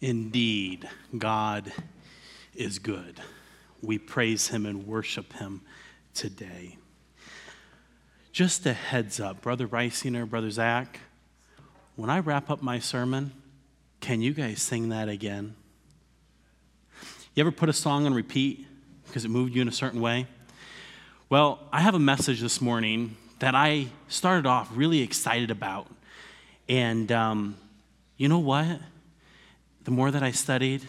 Indeed, God is good. We praise Him and worship Him today. Just a heads up, Brother Reisinger, Brother Zach, when I wrap up my sermon, can you guys sing that again? You ever put a song on repeat because it moved you in a certain way? Well, I have a message this morning that I started off really excited about. And um, you know what? The more that I studied,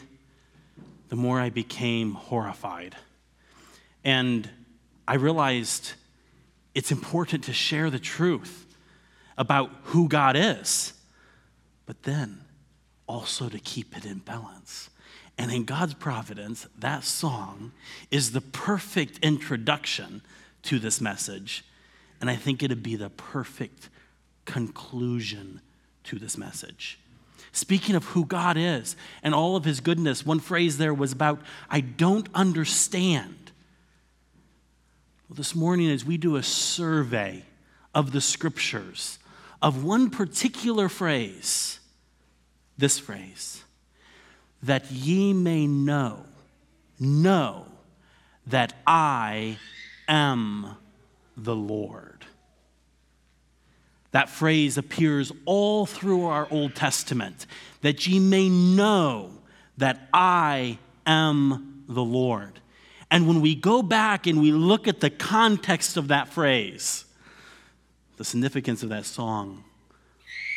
the more I became horrified. And I realized it's important to share the truth about who God is, but then also to keep it in balance. And in God's providence, that song is the perfect introduction to this message. And I think it'd be the perfect conclusion to this message. Speaking of who God is and all of his goodness, one phrase there was about, I don't understand. Well, this morning, as we do a survey of the scriptures, of one particular phrase, this phrase, that ye may know, know that I am the Lord. That phrase appears all through our Old Testament that ye may know that I am the Lord. And when we go back and we look at the context of that phrase, the significance of that song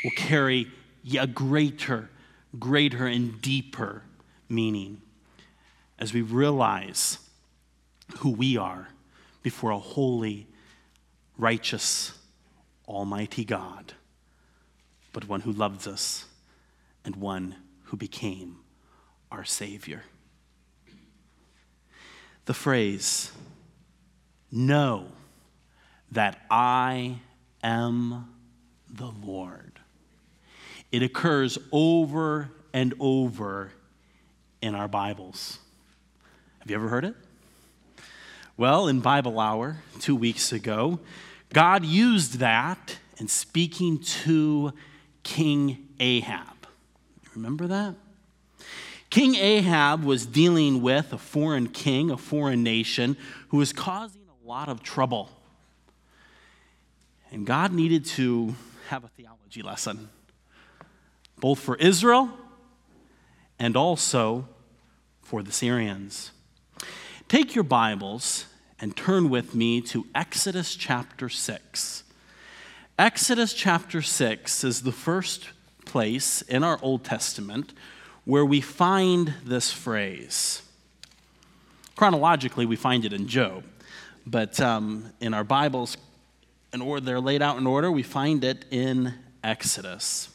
will carry a greater, greater, and deeper meaning as we realize who we are before a holy, righteous, almighty God, but one who loves us and one who became our Savior. The phrase, know that I am the Lord. It occurs over and over in our Bibles. Have you ever heard it? Well, in Bible Hour two weeks ago, God used that in speaking to King Ahab. Remember that? King Ahab was dealing with a foreign king, a foreign nation, who was causing a lot of trouble. And God needed to have a theology lesson, both for Israel and also for the Syrians. Take your Bibles and turn with me to Exodus chapter 6. Exodus chapter 6 is the first place in our Old Testament where we find this phrase. Chronologically, we find it in Job, but um, in our Bibles, in order, they're laid out in order, we find it in Exodus.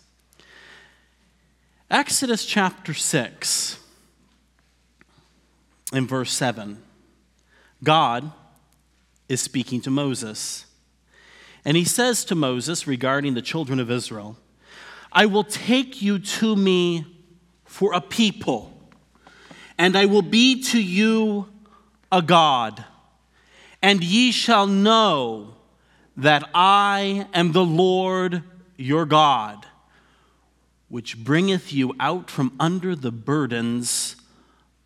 Exodus chapter 6, in verse 7. God is speaking to Moses. And he says to Moses regarding the children of Israel, I will take you to me for a people, and I will be to you a God, and ye shall know that I am the Lord your God, which bringeth you out from under the burdens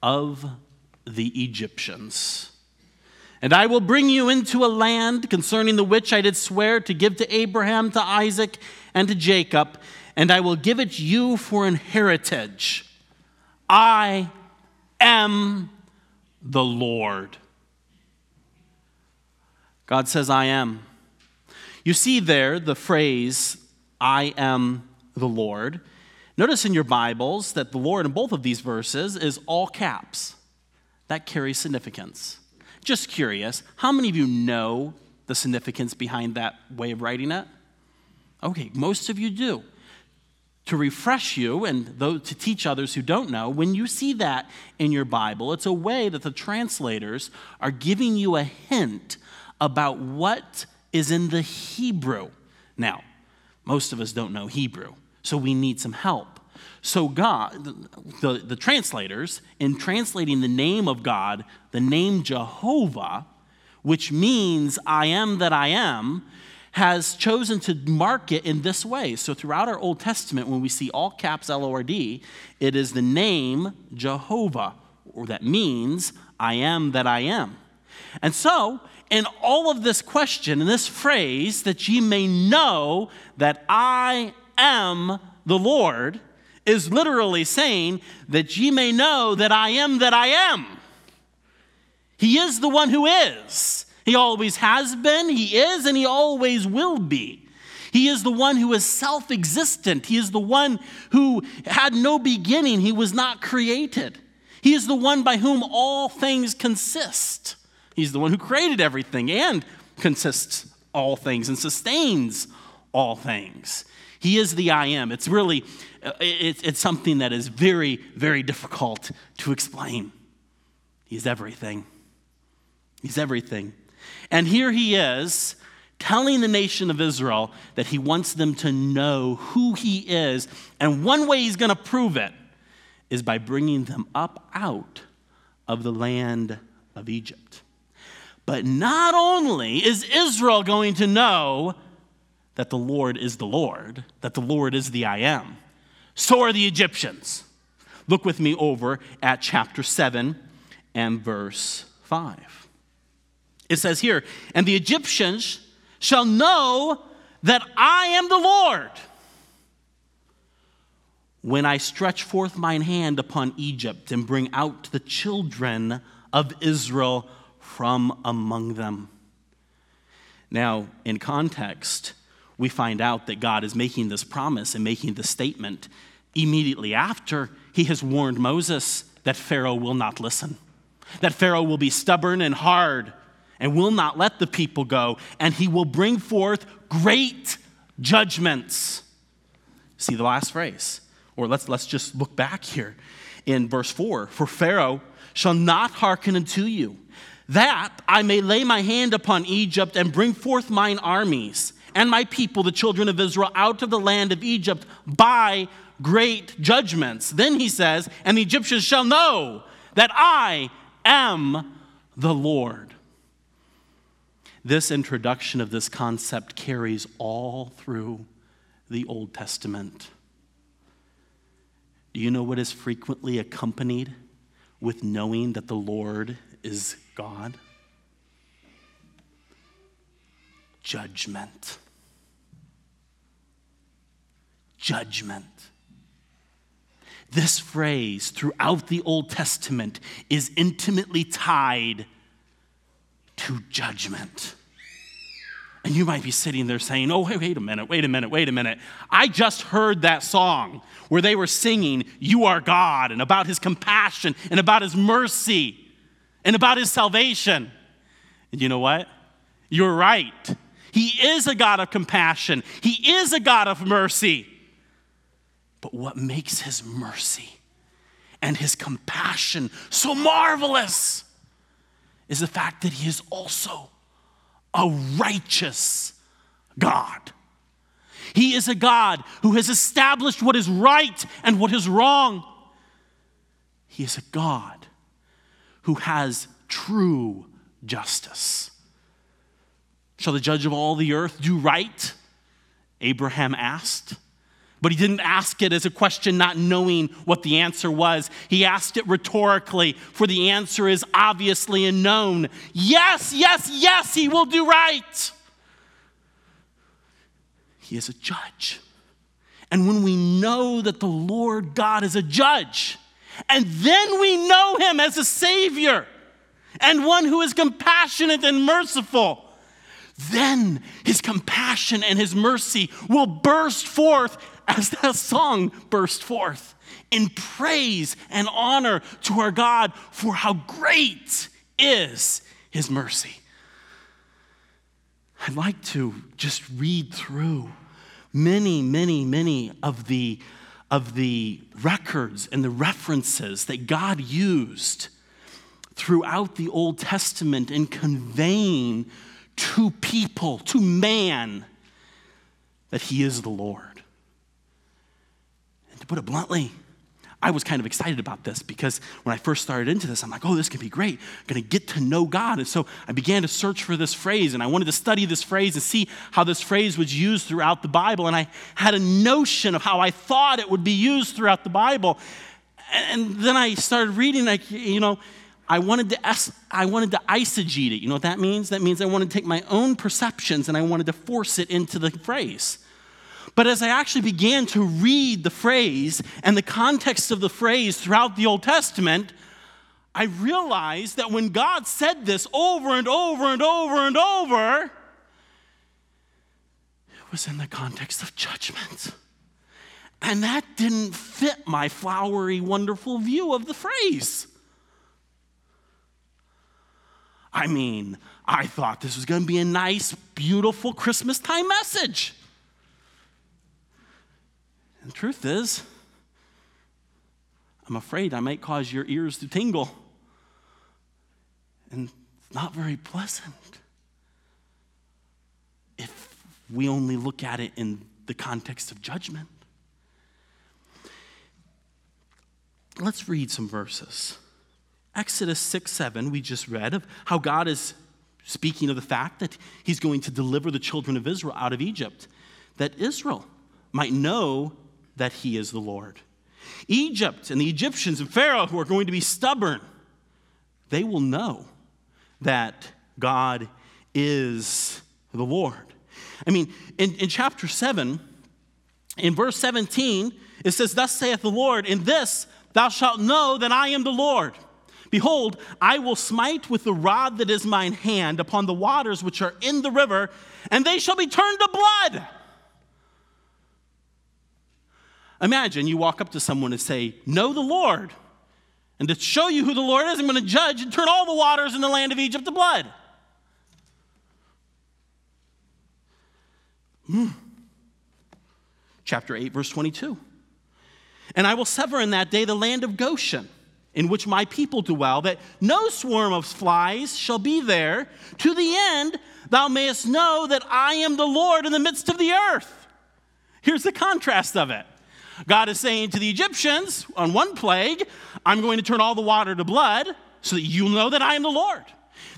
of the Egyptians. And I will bring you into a land concerning the which I did swear to give to Abraham, to Isaac, and to Jacob, and I will give it you for an heritage. I am the Lord. God says, I am. You see there the phrase, I am the Lord. Notice in your Bibles that the Lord in both of these verses is all caps. That carries significance. Just curious, how many of you know the significance behind that way of writing it? Okay, most of you do. To refresh you and to teach others who don't know, when you see that in your Bible, it's a way that the translators are giving you a hint about what is in the Hebrew. Now, most of us don't know Hebrew, so we need some help. So, God, the, the translators, in translating the name of God, the name Jehovah, which means I am that I am, has chosen to mark it in this way. So, throughout our Old Testament, when we see all caps L O R D, it is the name Jehovah, or that means I am that I am. And so, in all of this question, in this phrase, that ye may know that I am the Lord, is literally saying that ye may know that I am that I am. He is the one who is. He always has been, He is, and He always will be. He is the one who is self existent. He is the one who had no beginning. He was not created. He is the one by whom all things consist. He's the one who created everything and consists all things and sustains all things. He is the I am. It's really, uh, it's, it's something that is very, very difficult to explain. He's everything. He's everything. And here he is telling the nation of Israel that he wants them to know who he is. And one way he's going to prove it is by bringing them up out of the land of Egypt. But not only is Israel going to know that the Lord is the Lord, that the Lord is the I am, so are the Egyptians. Look with me over at chapter 7 and verse 5. It says here, and the Egyptians shall know that I am the Lord when I stretch forth mine hand upon Egypt and bring out the children of Israel from among them. Now, in context, we find out that God is making this promise and making this statement immediately after he has warned Moses that Pharaoh will not listen, that Pharaoh will be stubborn and hard and will not let the people go, and he will bring forth great judgments. See the last phrase. Or let's, let's just look back here in verse 4 For Pharaoh shall not hearken unto you, that I may lay my hand upon Egypt and bring forth mine armies and my people, the children of Israel, out of the land of Egypt by great judgments. Then he says, And the Egyptians shall know that I am the Lord. This introduction of this concept carries all through the Old Testament. Do you know what is frequently accompanied with knowing that the Lord is God? Judgment. Judgment. This phrase throughout the Old Testament is intimately tied to judgment. And you might be sitting there saying, Oh, wait, wait a minute, wait a minute, wait a minute. I just heard that song where they were singing, You are God, and about his compassion, and about his mercy, and about his salvation. And you know what? You're right. He is a God of compassion, He is a God of mercy. But what makes his mercy and his compassion so marvelous? is the fact that he is also a righteous God. He is a God who has established what is right and what is wrong. He is a God who has true justice. Shall the judge of all the earth do right? Abraham asked. But he didn't ask it as a question not knowing what the answer was. He asked it rhetorically, for the answer is obviously and known. Yes, yes, yes, he will do right. He is a judge. And when we know that the Lord God is a judge, and then we know him as a Savior and one who is compassionate and merciful, then his compassion and his mercy will burst forth as that song burst forth in praise and honor to our God for how great is his mercy. I'd like to just read through many, many, many of the, of the records and the references that God used throughout the Old Testament in conveying to people, to man, that he is the Lord And to put it bluntly, I was kind of excited about this because when I first started into this, I'm like, oh, this can be great. I'm going to get to know God. And so I began to search for this phrase and I wanted to study this phrase and see how this phrase was used throughout the Bible. And I had a notion of how I thought it would be used throughout the Bible. And then I started reading, like, you know, I wanted to I wanted to eisegete it. You know what that means? That means I wanted to take my own perceptions and I wanted to force it into the phrase. But as I actually began to read the phrase and the context of the phrase throughout the Old Testament, I realized that when God said this over and over and over and over, it was in the context of judgment. And that didn't fit my flowery, wonderful view of the phrase. I mean, I thought this was going to be a nice, beautiful Christmas time message. And the truth is, I'm afraid I might cause your ears to tingle. And it's not very pleasant if we only look at it in the context of judgment. Let's read some verses. Exodus 6 7, we just read of how God is speaking of the fact that he's going to deliver the children of Israel out of Egypt, that Israel might know that he is the Lord. Egypt and the Egyptians and Pharaoh, who are going to be stubborn, they will know that God is the Lord. I mean, in, in chapter 7, in verse 17, it says, Thus saith the Lord, in this thou shalt know that I am the Lord. Behold, I will smite with the rod that is mine hand upon the waters which are in the river, and they shall be turned to blood. Imagine you walk up to someone and say, Know the Lord. And to show you who the Lord is, I'm going to judge and turn all the waters in the land of Egypt to blood. Mm. Chapter 8, verse 22. And I will sever in that day the land of Goshen, in which my people dwell, that no swarm of flies shall be there, to the end thou mayest know that I am the Lord in the midst of the earth. Here's the contrast of it. God is saying to the Egyptians on one plague, I'm going to turn all the water to blood so that you'll know that I am the Lord.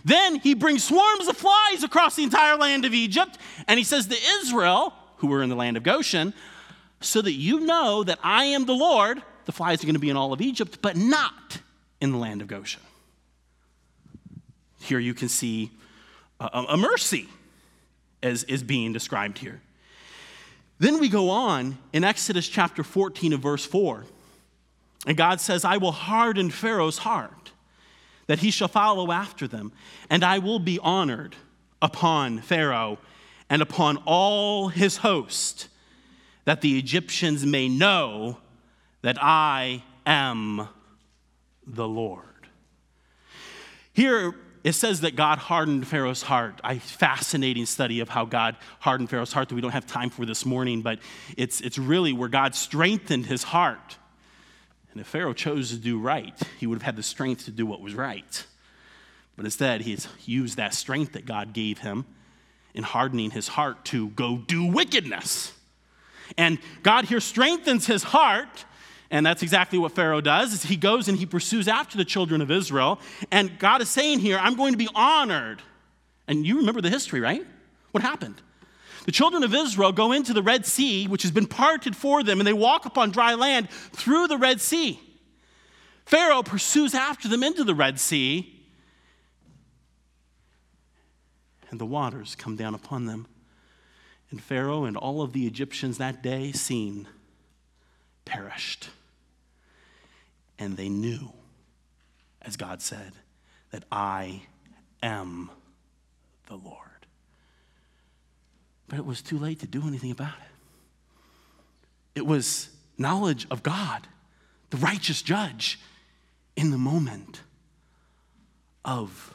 Then he brings swarms of flies across the entire land of Egypt, and he says to Israel, who were in the land of Goshen, so that you know that I am the Lord, the flies are going to be in all of Egypt, but not in the land of Goshen. Here you can see a, a mercy as is being described here. Then we go on in Exodus chapter 14 and verse 4. And God says, I will harden Pharaoh's heart, that he shall follow after them, and I will be honored upon Pharaoh and upon all his host, that the Egyptians may know that I am the Lord. Here, it says that God hardened Pharaoh's heart. A fascinating study of how God hardened Pharaoh's heart that we don't have time for this morning, but it's, it's really where God strengthened his heart. And if Pharaoh chose to do right, he would have had the strength to do what was right. But instead, he's used that strength that God gave him in hardening his heart to go do wickedness. And God here strengthens his heart and that's exactly what Pharaoh does. Is he goes and he pursues after the children of Israel. And God is saying here, I'm going to be honored. And you remember the history, right? What happened? The children of Israel go into the Red Sea, which has been parted for them, and they walk upon dry land through the Red Sea. Pharaoh pursues after them into the Red Sea, and the waters come down upon them. And Pharaoh and all of the Egyptians that day seen perished. And they knew, as God said, that I am the Lord. But it was too late to do anything about it. It was knowledge of God, the righteous judge, in the moment of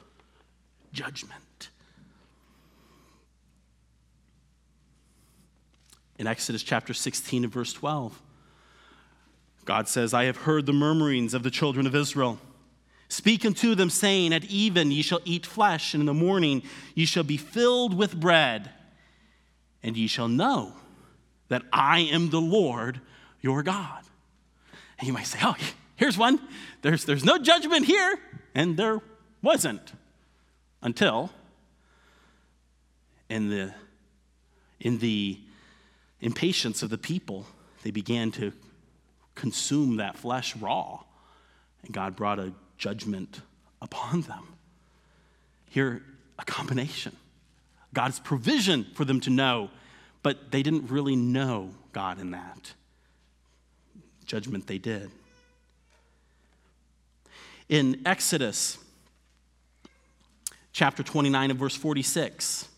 judgment. In Exodus chapter 16 and verse 12, God says, I have heard the murmurings of the children of Israel. Speak unto them, saying, At even ye shall eat flesh, and in the morning ye shall be filled with bread, and ye shall know that I am the Lord your God. And you might say, oh, here's one. There's, there's no judgment here. And there wasn't until in the, in the impatience of the people, they began to consume that flesh raw. And God brought a judgment upon them. Here, a combination God's provision for them to know, but they didn't really know God in that. Judgment they did. In Exodus chapter 29 and verse 46,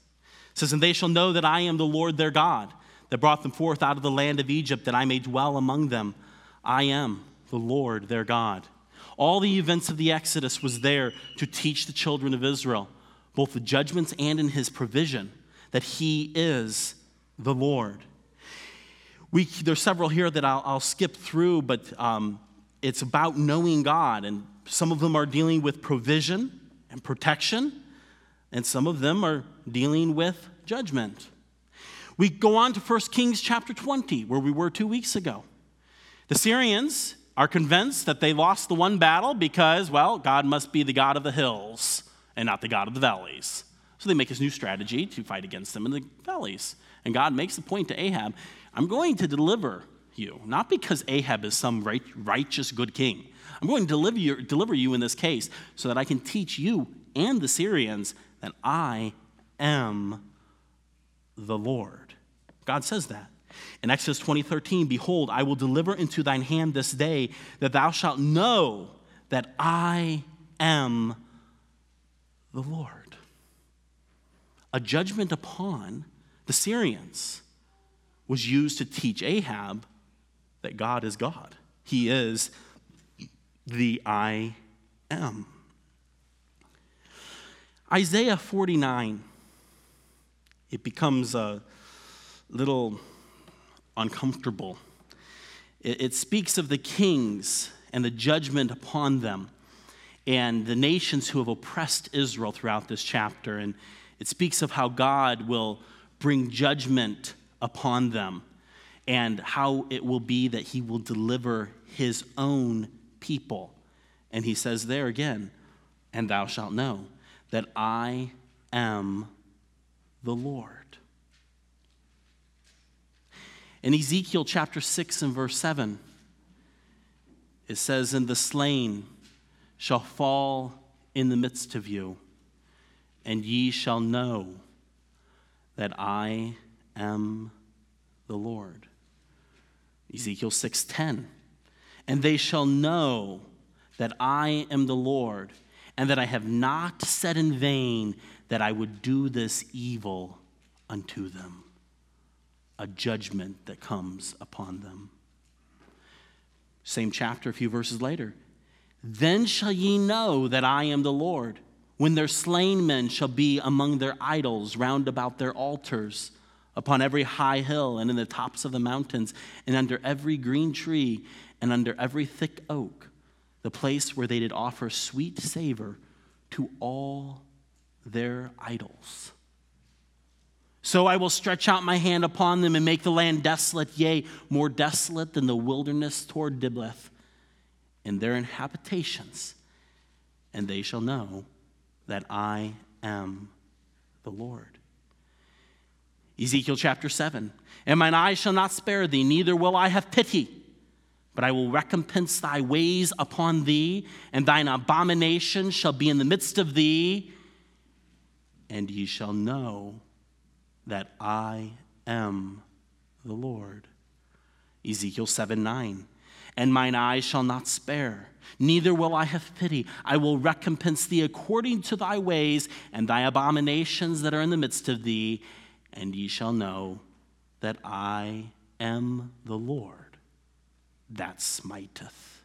says, And they shall know that I am the Lord their God, that brought them forth out of the land of Egypt, that I may dwell among them. I am the Lord their God. All the events of the Exodus was there to teach the children of Israel, both the judgments and in his provision, that he is the Lord. We, there's several here that I'll, I'll skip through, but um, it's about knowing God. And some of them are dealing with provision and protection, and some of them are dealing with judgment. We go on to 1 Kings chapter 20, where we were two weeks ago. The Syrians are convinced that they lost the one battle because, well, God must be the God of the hills and not the God of the valleys. So they make this new strategy to fight against them in the valleys. And God makes the point to Ahab I'm going to deliver you, not because Ahab is some right, righteous, good king. I'm going to deliver you, deliver you in this case so that I can teach you and the Syrians that I am the Lord. God says that. In Exodus 20, 13, behold, I will deliver into thine hand this day that thou shalt know that I am the Lord. A judgment upon the Syrians was used to teach Ahab that God is God. He is the I am. Isaiah 49, it becomes a little uncomfortable. It, it speaks of the kings and the judgment upon them and the nations who have oppressed Israel throughout this chapter. And it speaks of how God will bring judgment upon them and how it will be that he will deliver his own people. And he says there again, and thou shalt know that I am the Lord. In Ezekiel chapter 6 and verse 7, it says, And the slain shall fall in the midst of you, and ye shall know that I am the Lord. Ezekiel 6:10 And they shall know that I am the Lord and that I have not said in vain that I would do this evil unto them. A judgment that comes upon them. Same chapter, a few verses later. Then shall ye know that I am the Lord, when their slain men shall be among their idols round about their altars, upon every high hill and in the tops of the mountains, and under every green tree and under every thick oak the place where they did offer sweet savor to all their idols. So I will stretch out my hand upon them and make the land desolate, yea, more desolate than the wilderness toward Diblath, and their inhabitations, and they shall know that I am the Lord. Ezekiel chapter 7 And mine eyes shall not spare thee, neither will I have pity but I will recompense thy ways upon thee, and thine abomination shall be in the midst of thee, and ye shall know that I am the Lord. Ezekiel 7 9. And mine eyes shall not spare, neither will I have pity. I will recompense thee according to thy ways and thy abominations that are in the midst of thee, and ye shall know that I am the Lord that smiteth.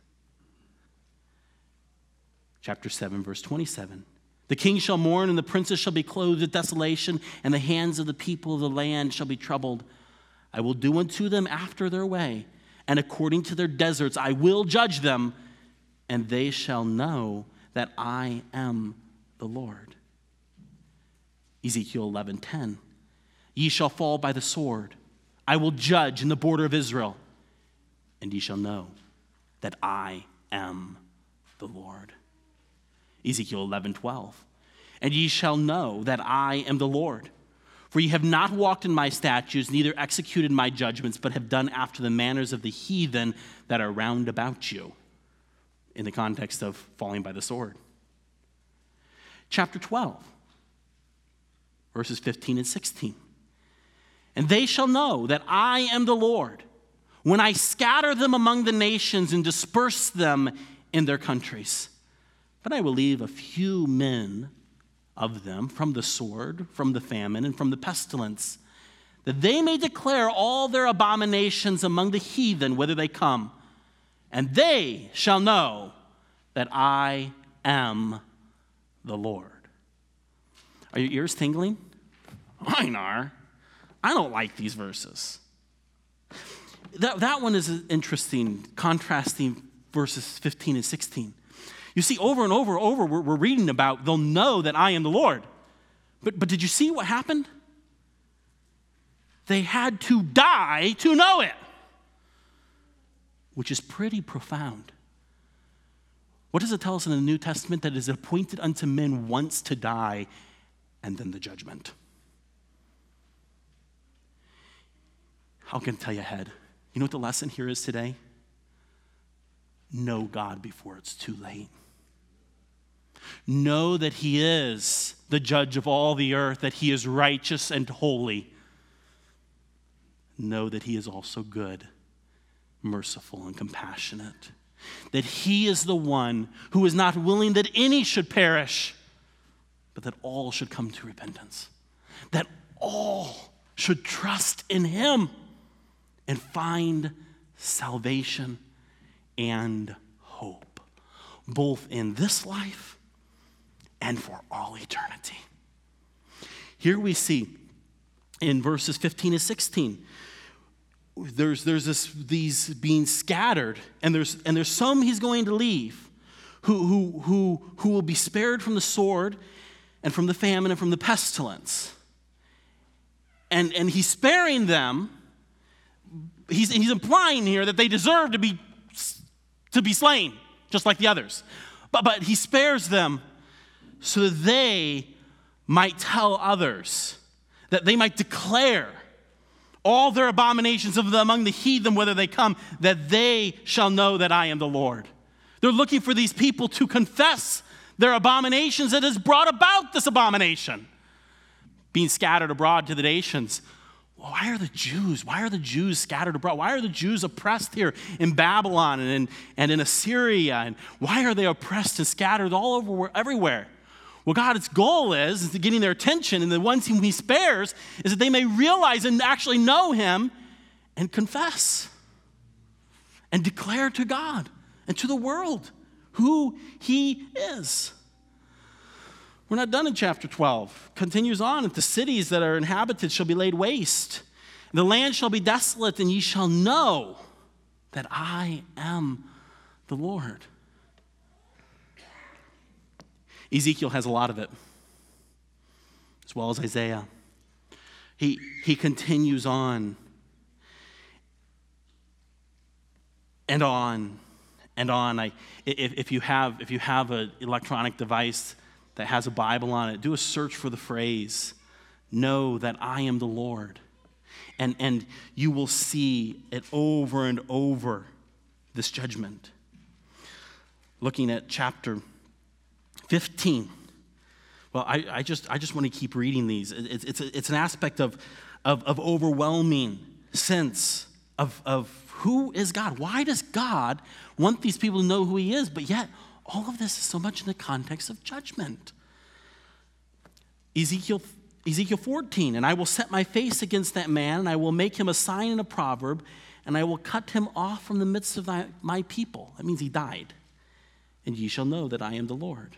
Chapter 7, verse 27. The king shall mourn, and the princes shall be clothed with desolation, and the hands of the people of the land shall be troubled. I will do unto them after their way, and according to their deserts I will judge them, and they shall know that I am the Lord. Ezekiel 11:10 Ye shall fall by the sword. I will judge in the border of Israel and ye shall know that I am the Lord. Ezekiel 11, 12. And ye shall know that I am the Lord. For ye have not walked in my statutes, neither executed my judgments, but have done after the manners of the heathen that are round about you, in the context of falling by the sword. Chapter 12, verses 15 and 16. And they shall know that I am the Lord when I scatter them among the nations and disperse them in their countries. But I will leave a few men of them from the sword, from the famine, and from the pestilence, that they may declare all their abominations among the heathen, whither they come, and they shall know that I am the Lord. Are your ears tingling? Mine are. I don't like these verses. That, that one is interesting, contrasting verses 15 and 16. You see, over and over and over, we're, we're reading about they'll know that I am the Lord. But, but did you see what happened? They had to die to know it, which is pretty profound. What does it tell us in the New Testament? That it is appointed unto men once to die and then the judgment. How can I tell you ahead? You know what the lesson here is today? Know God before it's too late. Know that He is the judge of all the earth, that He is righteous and holy. Know that He is also good, merciful, and compassionate. That He is the one who is not willing that any should perish, but that all should come to repentance. That all should trust in Him and find salvation and hope, both in this life and for all eternity. Here we see in verses 15 and 16 there's, there's this, these being scattered, and there's, and there's some he's going to leave who, who, who, who will be spared from the sword and from the famine and from the pestilence. And, and he's sparing them he's, he's implying here that they deserve to be, to be slain, just like the others. But, but he spares them so that they might tell others, that they might declare all their abominations of the, among the heathen, whether they come, that they shall know that I am the Lord. They're looking for these people to confess their abominations that has brought about this abomination. Being scattered abroad to the nations why are the Jews, why are the Jews scattered abroad? Why are the Jews oppressed here in Babylon and in, and in Assyria? And why are they oppressed and scattered all over everywhere? Well, God's goal is, is getting their attention, and the ones whom He spares is that they may realize and actually know Him and confess and declare to God and to the world who He is. We're not done in chapter 12. Continues on, the cities that are inhabited shall be laid waste. The land shall be desolate, and ye shall know that I am the Lord. Ezekiel has a lot of it, as well as Isaiah. He, he continues on and on and on. I, if, if, you have, if you have an electronic device, that has a Bible on it, do a search for the phrase, Know that I am the Lord. And, and you will see it over and over this judgment. Looking at chapter 15. Well, I, I just, I just want to keep reading these. It's, it's, it's an aspect of, of, of overwhelming sense of, of who is God. Why does God want these people to know who He is, but yet all of this is so much in the context of judgment. Ezekiel, Ezekiel 14, and I will set my face against that man, and I will make him a sign and a proverb, and I will cut him off from the midst of thy, my people. That means he died. And ye shall know that I am the Lord.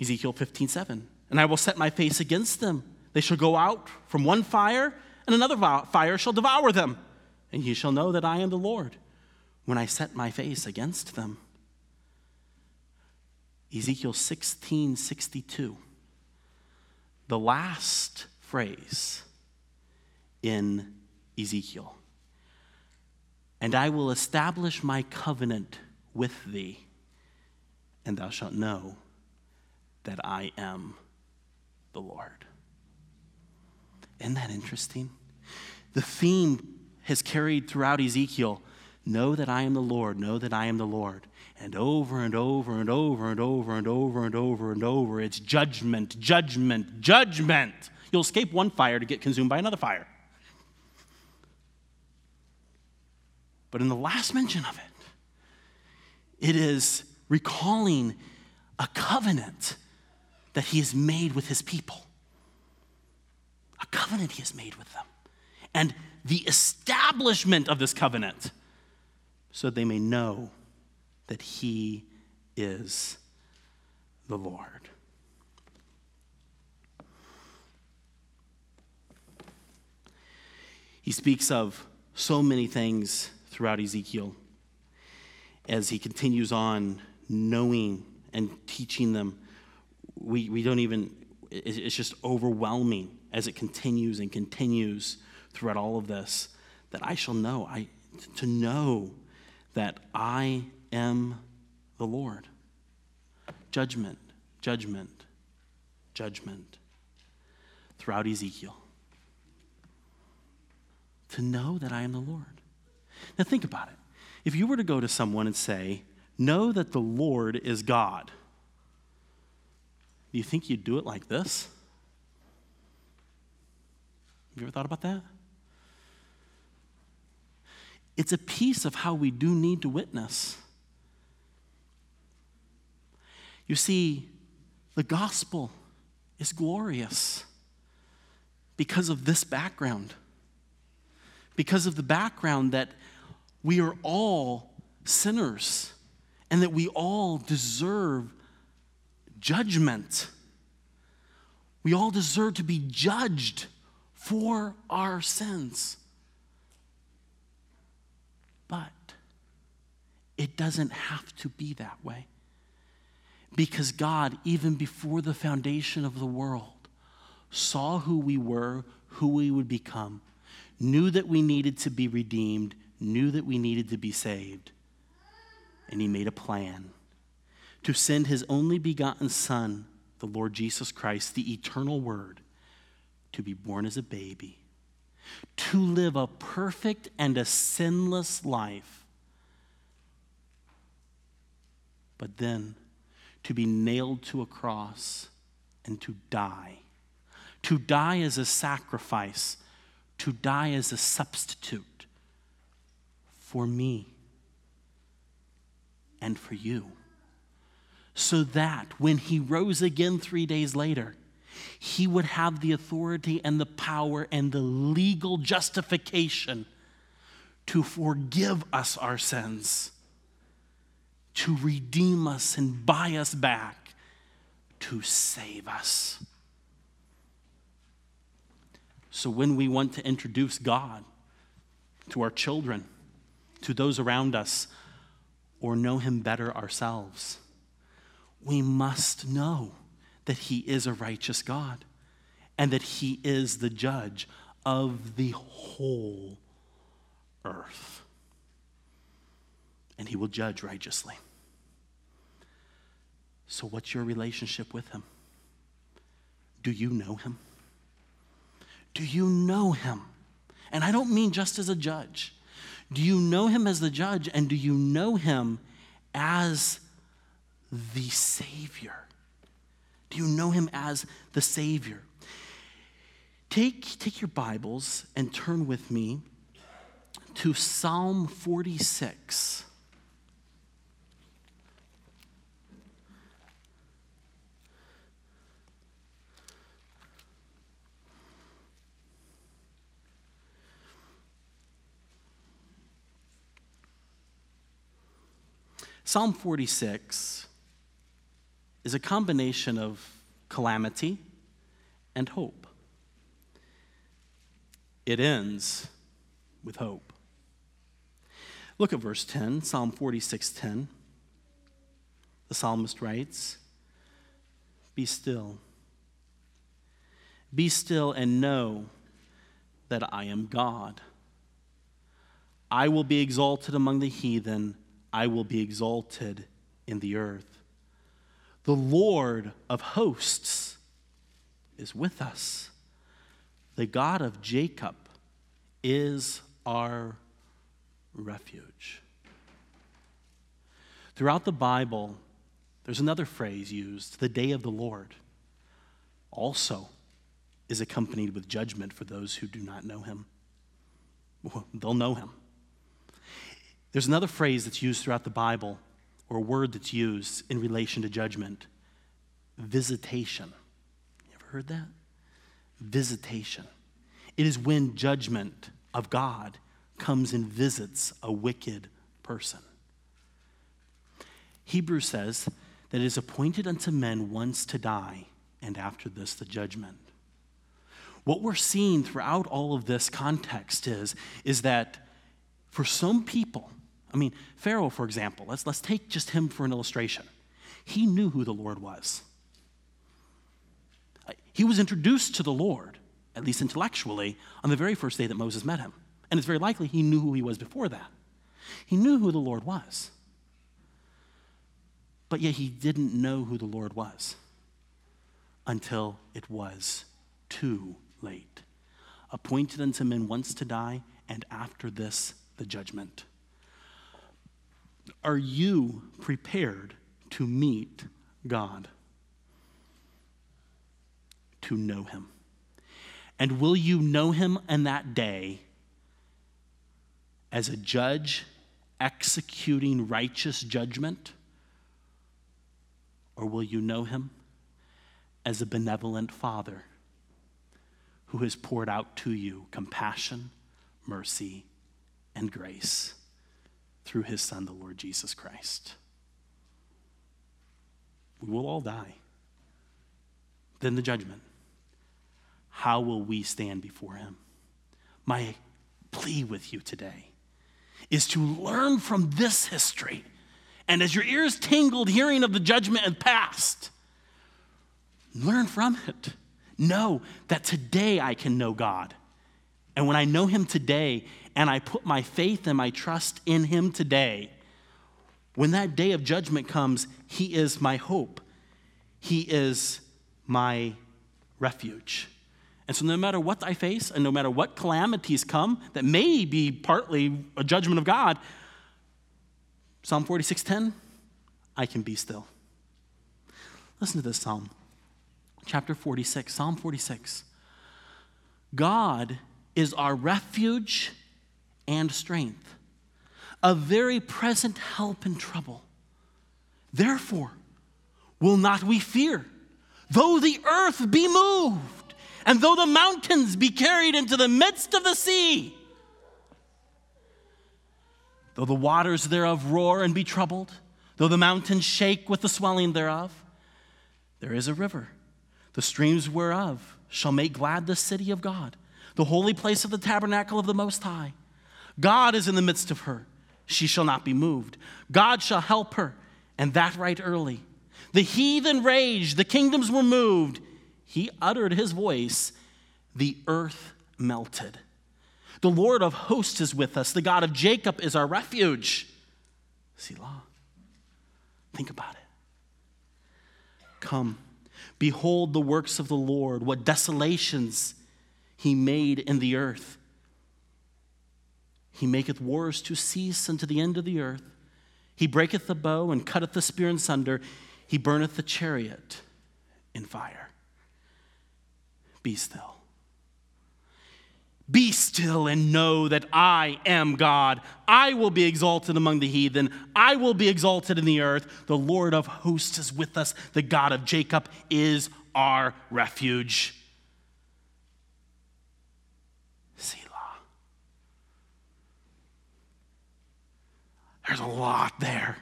Ezekiel 15, 7. And I will set my face against them. They shall go out from one fire, and another fire shall devour them. And ye shall know that I am the Lord when I set my face against them. Ezekiel 16 62. The last phrase in Ezekiel. And I will establish my covenant with thee, and thou shalt know that I am the Lord. Isn't that interesting? The theme has carried throughout Ezekiel know that I am the Lord, know that I am the Lord. And over and over and over and over and over and over and over, it's judgment, judgment, judgment. You'll escape one fire to get consumed by another fire. But in the last mention of it, it is recalling a covenant that he has made with his people. A covenant he has made with them. And the establishment of this covenant so they may know that he is the Lord. He speaks of so many things throughout Ezekiel as he continues on knowing and teaching them. We, we don't even, it's just overwhelming as it continues and continues throughout all of this that I shall know. I, to know that I am the Lord. Judgment, judgment, judgment throughout Ezekiel. To know that I am the Lord. Now think about it. If you were to go to someone and say, Know that the Lord is God, do you think you'd do it like this? Have you ever thought about that? It's a piece of how we do need to witness. You see, the gospel is glorious because of this background. Because of the background that we are all sinners and that we all deserve judgment. We all deserve to be judged for our sins. But it doesn't have to be that way. Because God, even before the foundation of the world, saw who we were, who we would become, knew that we needed to be redeemed, knew that we needed to be saved. And He made a plan to send His only begotten Son, the Lord Jesus Christ, the eternal Word, to be born as a baby to live a perfect and a sinless life, but then to be nailed to a cross and to die. To die as a sacrifice, to die as a substitute for me and for you. So that when he rose again three days later, he would have the authority and the power and the legal justification to forgive us our sins, to redeem us and buy us back, to save us. So when we want to introduce God to our children, to those around us, or know Him better ourselves, we must know that he is a righteous God and that he is the judge of the whole earth. And he will judge righteously. So, what's your relationship with him? Do you know him? Do you know him? And I don't mean just as a judge. Do you know him as the judge and do you know him as the Savior? Do you know him as the Savior? Take, take your Bibles and turn with me to Psalm 46. Psalm 46 is a combination of calamity and hope. It ends with hope. Look at verse 10, Psalm 46:10. The psalmist writes, "Be still. Be still and know that I am God. I will be exalted among the heathen, I will be exalted in the earth. The Lord of hosts is with us. The God of Jacob is our refuge. Throughout the Bible, there's another phrase used, the day of the Lord, also is accompanied with judgment for those who do not know him. They'll know him. There's another phrase that's used throughout the Bible, or word that's used in relation to judgment visitation. You ever heard that? Visitation. It is when judgment of God comes and visits a wicked person. Hebrews says that it is appointed unto men once to die, and after this the judgment. What we're seeing throughout all of this context is, is that for some people, I mean, Pharaoh, for example, let's, let's take just him for an illustration. He knew who the Lord was. He was introduced to the Lord, at least intellectually, on the very first day that Moses met him. And it's very likely he knew who he was before that. He knew who the Lord was. But yet he didn't know who the Lord was until it was too late. Appointed unto men once to die, and after this, the judgment. Are you prepared to meet God? To know Him? And will you know Him in that day as a judge executing righteous judgment? Or will you know Him as a benevolent Father who has poured out to you compassion, mercy, and grace? Through his Son, the Lord Jesus Christ. We will all die. Then the judgment. How will we stand before him? My plea with you today is to learn from this history. And as your ears tingled hearing of the judgment and past, learn from it. Know that today I can know God. And when I know him today, and I put my faith and my trust in Him today, when that day of judgment comes, He is my hope. He is my refuge. And so, no matter what I face and no matter what calamities come that may be partly a judgment of God, Psalm 46:10, I can be still. Listen to this psalm, chapter 46, Psalm 46. God is our refuge and strength, a very present help in trouble. Therefore, will not we fear, though the earth be moved, and though the mountains be carried into the midst of the sea, though the waters thereof roar and be troubled, though the mountains shake with the swelling thereof, there is a river, the streams whereof shall make glad the city of God, the holy place of the tabernacle of the Most High. God is in the midst of her. She shall not be moved. God shall help her, and that right early. The heathen raged, the kingdoms were moved. He uttered his voice, the earth melted. The Lord of hosts is with us, the God of Jacob is our refuge. Selah. Think about it. Come, behold the works of the Lord, what desolations he made in the earth. He maketh wars to cease unto the end of the earth. He breaketh the bow and cutteth the spear in sunder. He burneth the chariot in fire. Be still. Be still and know that I am God. I will be exalted among the heathen. I will be exalted in the earth. The Lord of hosts is with us. The God of Jacob is our refuge. There's a lot there.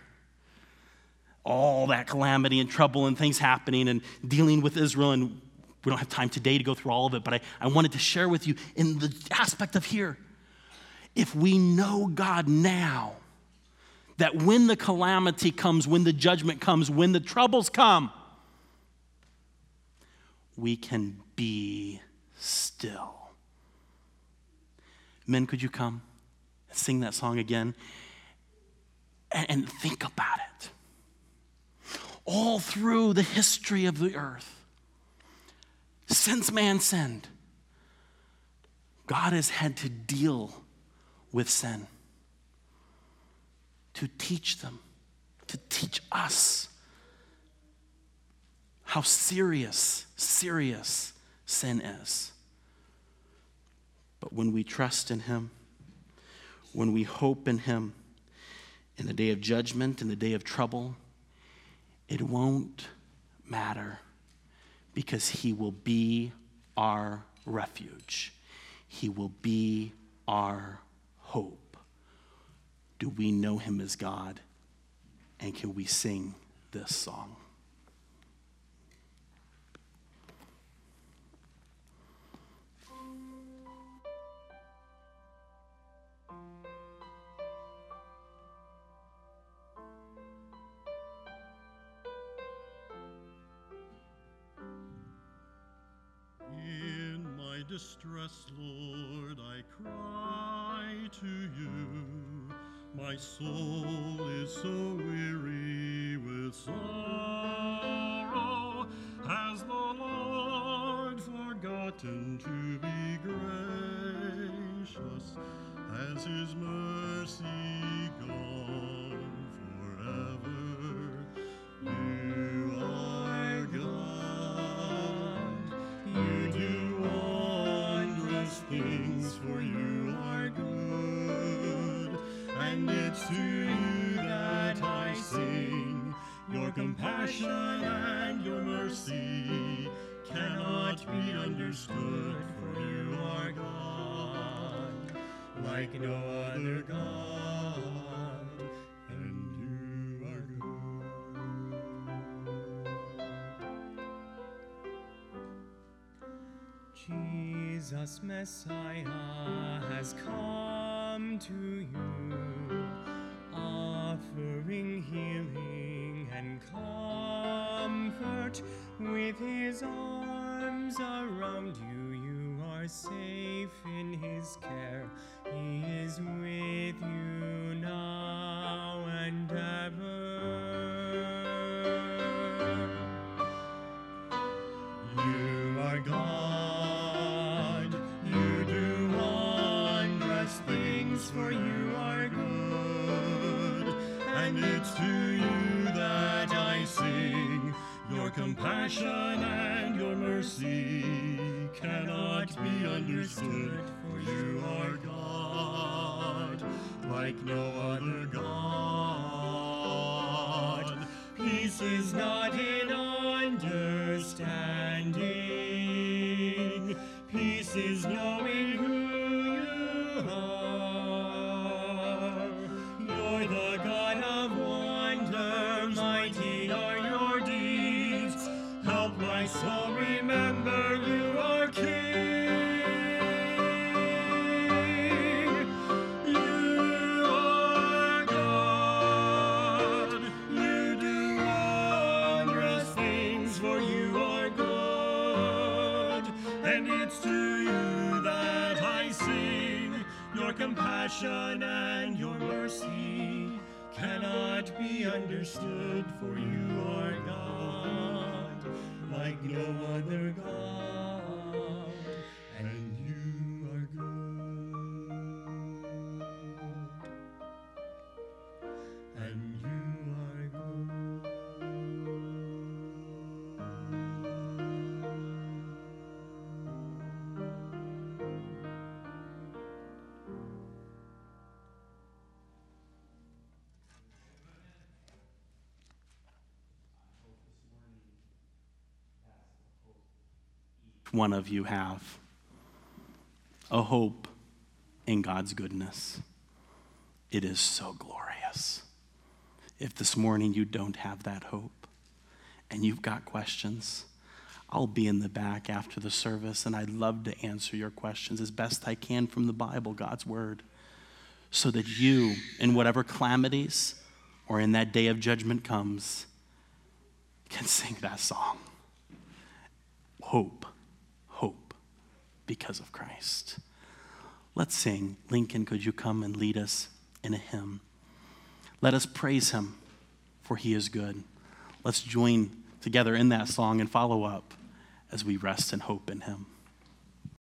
All that calamity and trouble and things happening and dealing with Israel. And we don't have time today to go through all of it, but I, I wanted to share with you in the aspect of here. If we know God now, that when the calamity comes, when the judgment comes, when the troubles come, we can be still. Men, could you come? And sing that song again and, think about it. All through the history of the earth, since man sinned, God has had to deal with sin to teach them, to teach us how serious, serious sin is. But when we trust in Him, when we hope in Him, in the day of judgment, in the day of trouble, it won't matter because He will be our refuge. He will be our hope. Do we know Him as God? And can we sing this song? Distress, Lord, I cry to you. My soul is so weary with sorrow. Has the Lord forgotten to be gracious? Has his mercy gone like no other God. And you are good. Jesus Messiah has come to you, offering healing and comfort. With his arms around you, you are safe in his care. And it's to you that I sing. Your compassion and your mercy cannot be understood, for you are God, like no other God. Peace is not in one of you have a hope in God's goodness. It is so glorious. If this morning you don't have that hope and you've got questions, I'll be in the back after the service and I'd love to answer your questions as best I can from the Bible, God's Word, so that you, in whatever calamities or in that day of judgment comes, can sing that song. Hope because of Christ. Let's sing. Lincoln, could you come and lead us in a hymn? Let us praise him, for he is good. Let's join together in that song and follow up as we rest and hope in him.